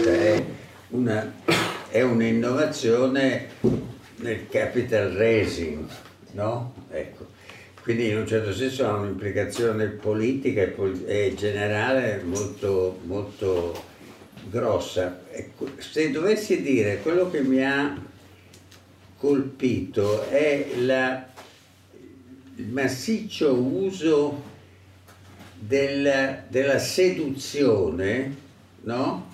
questa è, una, è un'innovazione nel capital raising, no? Ecco. Quindi in un certo senso ha un'implicazione politica e, generale molto, molto grossa. Ecco, se dovessi dire quello che mi ha colpito è la, il massiccio uso del, della seduzione, no?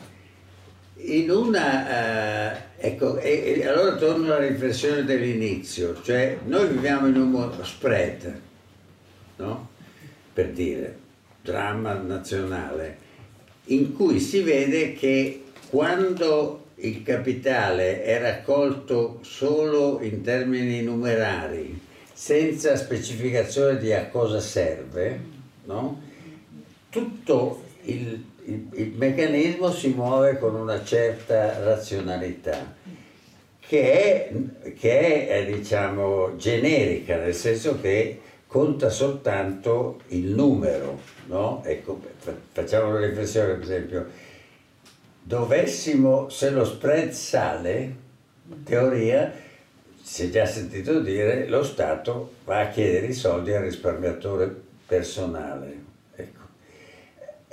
In una, uh, ecco, e, e, allora torno alla riflessione dell'inizio, cioè noi viviamo in un mondo spread, no? Per dire, dramma nazionale, in cui si vede che quando il capitale è raccolto solo in termini numerari, senza specificazione di a cosa serve, no? tutto il, il, il, meccanismo si muove con una certa razionalità che è, che è diciamo, generica, nel senso che conta soltanto il numero. No? Ecco, facciamo una riflessione, per esempio, dovessimo, se lo spread sale, teoria, si è già sentito dire, lo Stato va a chiedere i soldi al risparmiatore personale.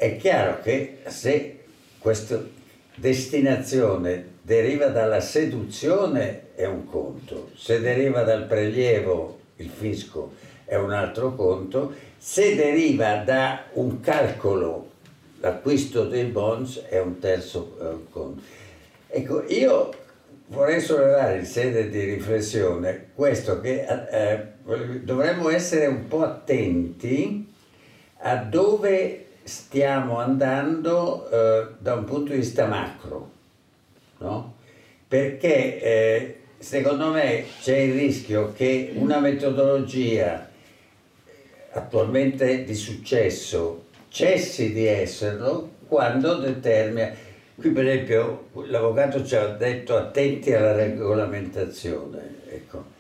È chiaro che se questa destinazione deriva dalla seduzione è un conto, se deriva dal prelievo, il fisco, è un altro conto, se deriva da un calcolo l'acquisto dei bonds è un terzo eh, conto. Ecco, io vorrei sollevare in sede di riflessione questo che eh, eh, dovremmo essere un po' attenti a dove stiamo andando eh, da un punto di vista macro, no? Perché eh, secondo me c'è il rischio che una metodologia attualmente di successo cessi di esserlo quando determina. Qui per esempio l'avvocato ci ha detto attenti alla regolamentazione. Ecco.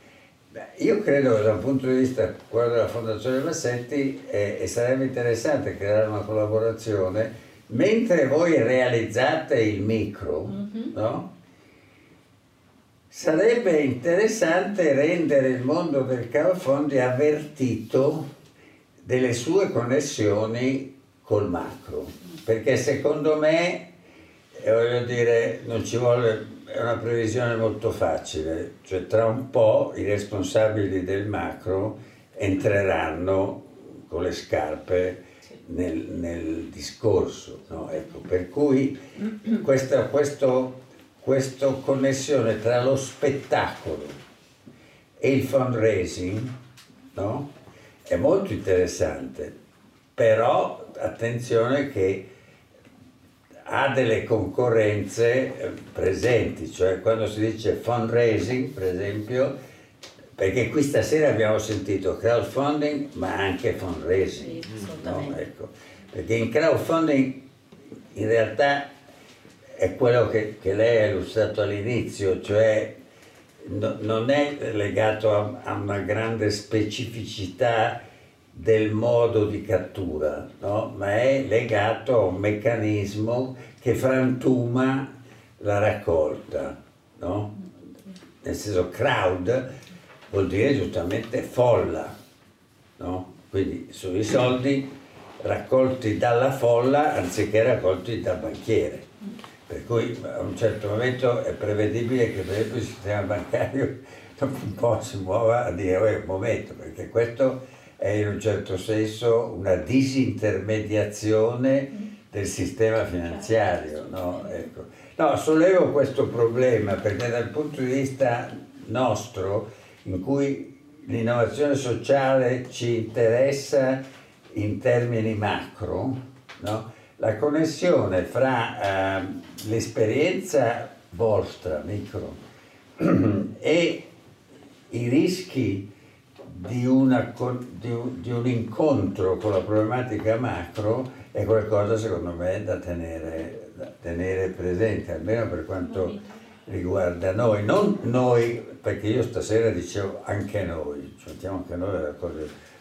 Io credo che dal punto di vista quello della Fondazione Massetti eh, sarebbe interessante creare una collaborazione mentre voi realizzate il micro, mm-hmm. no? Sarebbe interessante rendere il mondo del crowdfunding avvertito delle sue connessioni col macro, perché secondo me, eh, voglio dire, non ci vuole, è una previsione molto facile, cioè tra un po' i responsabili del macro entreranno con le scarpe nel, nel discorso, no? ecco, per cui questa questo, questo connessione tra lo spettacolo e il fundraising no? è molto interessante, però attenzione che ha delle concorrenze eh, presenti, cioè quando si dice fundraising, per esempio, perché qui stasera abbiamo sentito crowdfunding ma anche fundraising, sì, no? ecco. perché in crowdfunding in realtà è quello che, che lei ha illustrato all'inizio, cioè no, non è legato a, a una grande specificità del modo di cattura, no? ma è legato a un meccanismo che frantuma la raccolta. No? Nel senso crowd vuol dire giustamente folla, no? quindi sono i soldi raccolti dalla folla anziché raccolti dal banchiere. Per cui a un certo momento è prevedibile che per esempio il sistema bancario un po' si muova a dire un momento, perché questo è in un certo senso una disintermediazione del sistema finanziario. No? Ecco. no, sollevo questo problema perché dal punto di vista nostro, in cui l'innovazione sociale ci interessa in termini macro, no? la connessione fra uh, l'esperienza vostra, micro, e i rischi di, una, di, un, di, un, incontro con la problematica macro è qualcosa secondo me da tenere, da tenere presente, almeno per quanto riguarda noi, non noi, perché io stasera dicevo anche noi, ci mettiamo anche noi delle cose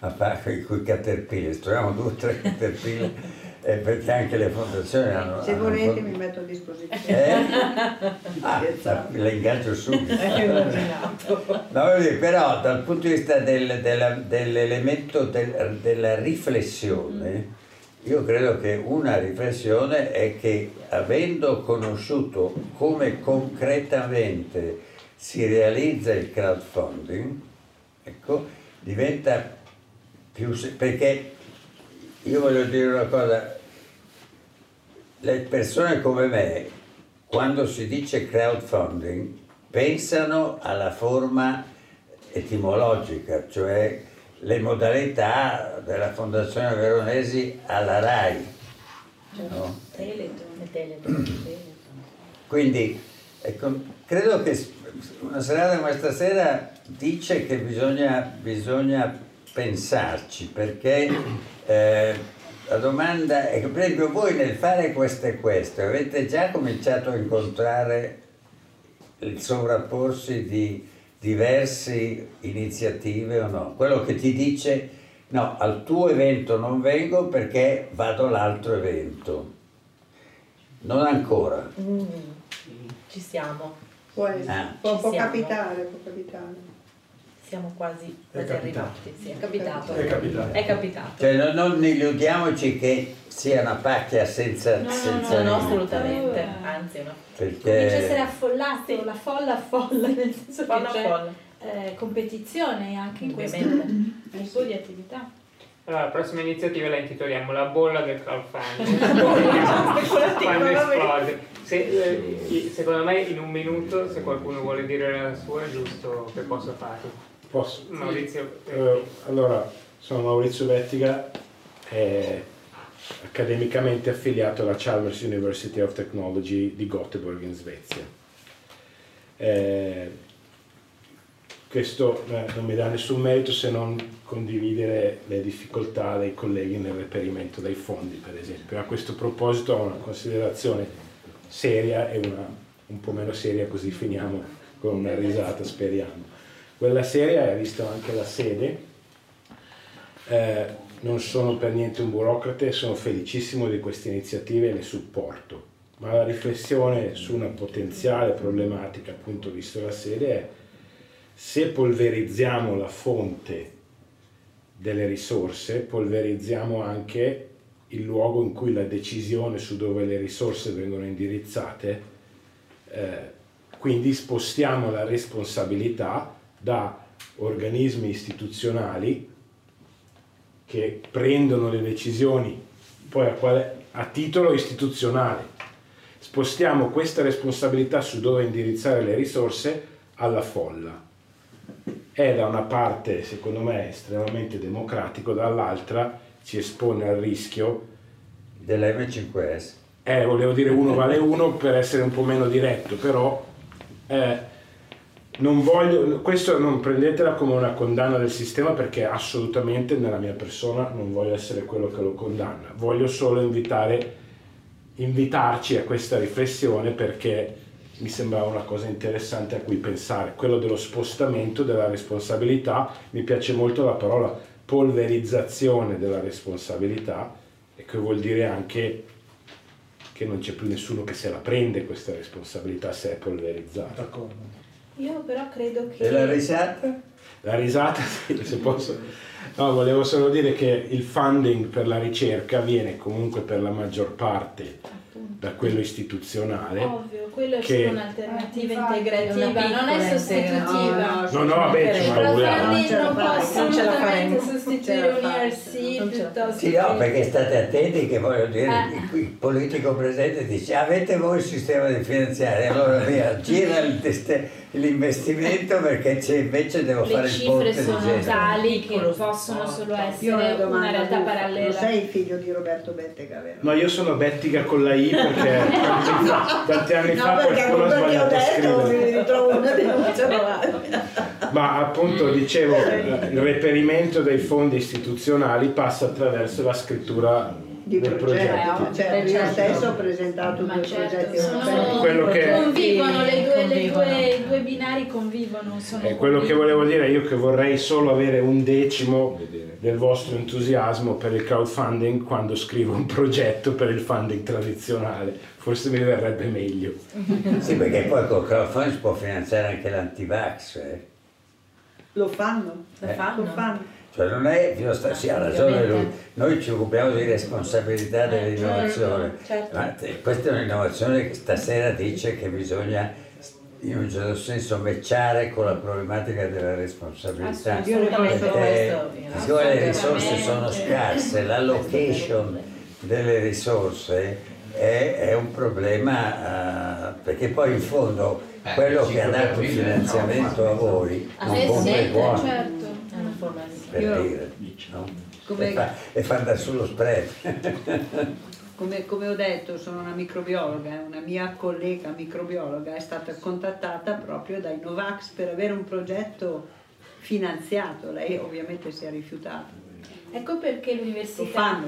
a parte con i caterpillar, troviamo due o tre caterpillar eh, perché anche le fondazioni hanno... Se hanno volete un mi metto a disposizione. Eh? Ah, la, ingaggio subito. no, però dal punto di vista del- dell'elemento del- della riflessione, io credo che una riflessione è che avendo conosciuto come concretamente si realizza il crowdfunding, ecco, diventa più... perché io voglio dire una cosa, le persone come me, quando si dice crowdfunding, pensano alla forma etimologica, cioè le modalità della Fondazione Veronesi alla RAI. no? Quindi ecco, credo che una serata come stasera dice che bisogna, bisogna pensarci perché eh, la domanda è che per esempio voi nel fare questo e questo avete già cominciato a incontrare il sovrapporsi di diverse iniziative o no? Quello che ti dice no, al tuo evento non vengo perché vado all'altro evento. Non ancora. Mm, ci siamo, Può. Ah. può, può siamo. capitare, può capitare. Siamo quasi È quasi arrivati. Sì, è capitato. È capitato. È capitato. Cioè non, non illudiamoci che sia una pacchia senza... No, no, senza No, no, no, assolutamente. no. Anzi, una Comincia a essere Perché... affollato, Sì. la folla affolla, nel senso folla che c'è folla. eh, competizione anche in questo tipo di attività. Allora, la prossima iniziativa la intitoliamo La bolla del crowdfunding. Quando esplode. Se, eh, secondo me in un minuto, se qualcuno vuole dire la sua, è giusto che possa farlo. Posso? Maurizio, Eh, allora, sono Maurizio Vettiga, eh, accademicamente affiliato alla Chalmers University of Technology di Göteborg in Svezia. Eh, questo eh, non mi dà nessun merito se non condividere le difficoltà dei colleghi nel reperimento dei fondi, per esempio. A questo proposito ho una considerazione seria e una un po' meno seria, così finiamo con una risata, speriamo. Quella seria è vista anche la sede. Eh, non sono per niente un burocrate, sono felicissimo di queste iniziative e le supporto, ma la riflessione su una potenziale problematica, appunto visto la sede, è se polverizziamo la fonte delle risorse, polverizziamo anche il luogo in cui la decisione su dove le risorse vengono indirizzate, eh, quindi spostiamo la responsabilità da organismi istituzionali che prendono le decisioni poi a, quale- a titolo istituzionale. Spostiamo questa responsabilità su dove indirizzare le risorse alla folla. È da una parte, secondo me, estremamente democratico, dall'altra ci espone al rischio Dell'M5S. eh, volevo dire uno vale uno per essere un po' meno diretto, però eh, non voglio, questo non prendetela come una condanna del sistema perché assolutamente nella mia persona non voglio essere quello che lo condanna, voglio solo invitare, invitarci a questa riflessione perché mi sembrava una cosa interessante a cui pensare, quello dello spostamento della responsabilità, mi piace molto la parola polverizzazione della responsabilità e che vuol dire anche che non c'è più nessuno che se la prende questa responsabilità se è polverizzata. D'accordo. Io però credo che... E la risata? La risata, sì, se posso. No, volevo solo dire che il funding per la ricerca viene comunque per la maggior parte appunto, da quello istituzionale. Ovvio, quello è che- solo un'alternativa Eh, infatti, integrativa, non è sostitutiva. integrazione. No, no, vabbè, ci auguriamo. non la assolutamente sostituire un la piuttosto Sì, no, che- perché state attenti che voglio dire, Eh. il politico presente dice avete voi il sistema di finanziario, allora via, gira l'investimento perché c'è, invece devo le fare il ponte cifre di sono tali che possono solo essere una realtà tu, parallela. Non sei il figlio di Roberto Bettega, vero? No, io sono Bettiga con la I perché tanti anni fa, tanti anni No, perché ha perché ho detto mi ritrovo una denuncia. Ma appunto dicevo, il reperimento dei fondi istituzionali passa attraverso la scrittura Di dei progetti, progetti. certo, io certo. stesso ho presentato Ma due certo, progetti sono-. Quello che- convivono, le due, le Convivono. due- i due binari convivono. Sono E quello che volevo dire io che vorrei solo avere un decimo del vostro entusiasmo per il crowdfunding quando scrivo un progetto per il funding tradizionale. Forse mi verrebbe meglio. Sì, perché poi col crowdfunding si può finanziare anche l'antivax. eh. Lo fanno. Lo Eh. fanno? Lo fanno. Cioè non è, fino a sta- sì, ha ragione lui, Ovviamente. noi ci occupiamo di responsabilità dell'innovazione, certo. ma te- questa è un'innovazione che stasera dice che bisogna in un certo senso matchare con la problematica della responsabilità. Assolutamente, questo- siccome le risorse sono scarse, l'allocation delle risorse è, è un problema eh, perché poi in fondo Eh, quello il che ha dato il no? finanziamenti Ah, non compra sì, i buoni Certo. È una forma di... per Io- dire, no? come- e, fa, e fa andare sullo spread. Come, come ho detto, sono una microbiologa, eh, una mia collega microbiologa è stata contattata proprio dai Novax per avere un progetto finanziato. Lei ovviamente si è rifiutata. Ecco perché Lo l'università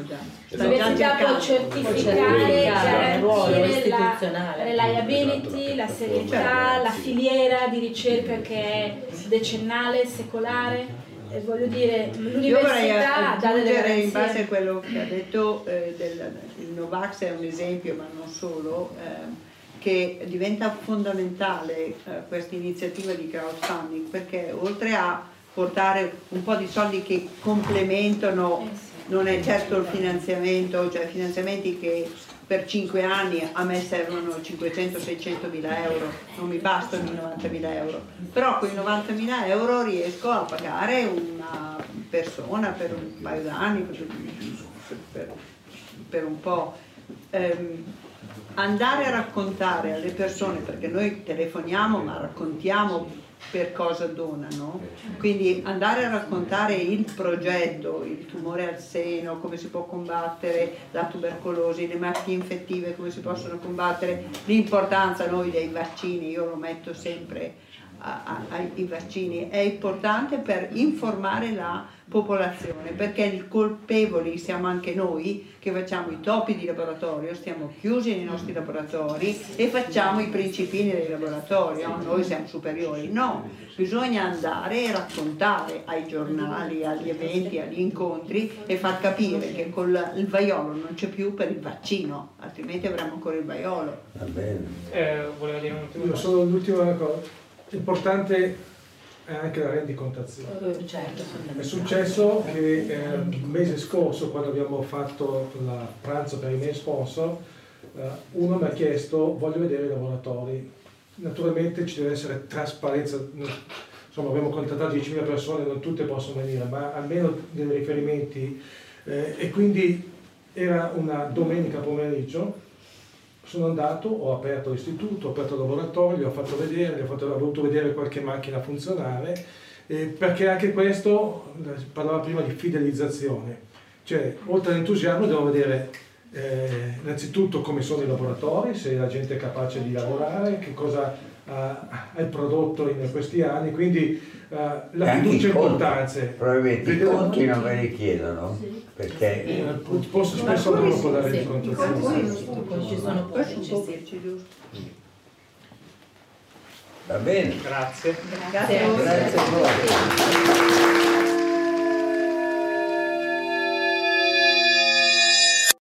L'università può certificare, certificare il ruolo garantire la reliability, la serietà, la filiera di ricerca che è decennale, secolare. E voglio dire, l'università dà delle aggiungere in base a garanzie. quello che ha detto, eh, del, il Novax è un esempio, ma non solo, ehm, che diventa fondamentale eh, questa iniziativa di crowdfunding perché oltre a portare un po' di soldi che complementano, Eh sì. Non è certo il finanziamento, cioè finanziamenti che per 5 anni a me servono 500-600 mila euro, non mi bastano i 90 mila euro, però con i 90 mila euro riesco a pagare una persona per un paio d'anni, per, per- per un po'. Ehm, andare a raccontare alle persone, perché noi telefoniamo ma raccontiamo per cosa donano, quindi andare a raccontare il progetto, il tumore al seno, come si può combattere la tubercolosi, le malattie infettive, come si possono combattere, l'importanza noi dei vaccini, io lo metto sempre ai vaccini, è importante per informare la popolazione, perché i colpevoli siamo anche noi che facciamo i topi di laboratorio, stiamo chiusi nei nostri laboratori e facciamo i principini dei laboratori, no? noi siamo superiori. No, bisogna andare e raccontare ai giornali, agli eventi, agli incontri e far capire che con il vaiolo non c'è più per il vaccino, altrimenti avremo ancora il vaiolo. Va bene. Eh, voleva dire un ultimo Io solo l'ultima cosa. Importante è anche la rendicontazione. Certo, È successo che eh, il mese scorso, quando abbiamo fatto il pranzo per i miei sponsor, eh, uno mi ha chiesto voglio vedere i laboratori. Naturalmente ci deve essere trasparenza. Insomma, abbiamo contattato 10.000 persone, non tutte possono venire, ma almeno dei riferimenti. Eh, e quindi era una domenica pomeriggio, sono andato, ho aperto l'istituto, ho aperto il laboratorio, ho fatto vedere, ho, fatto, ho voluto vedere qualche macchina funzionare, eh, perché anche questo, eh, parlava prima di fidelizzazione, cioè oltre all'entusiasmo devo vedere eh, innanzitutto come sono i laboratori, se la gente è capace di lavorare, che cosa ha, ha il prodotto in questi anni, quindi eh, la fiducia è importante. Probabilmente i conti non ve li chiedono, perché Eh, Posso spesso non può dare sì, rendicontazione. Poi ci sono sì. giusto? va bene. Grazie. Grazie. Grazie a voi.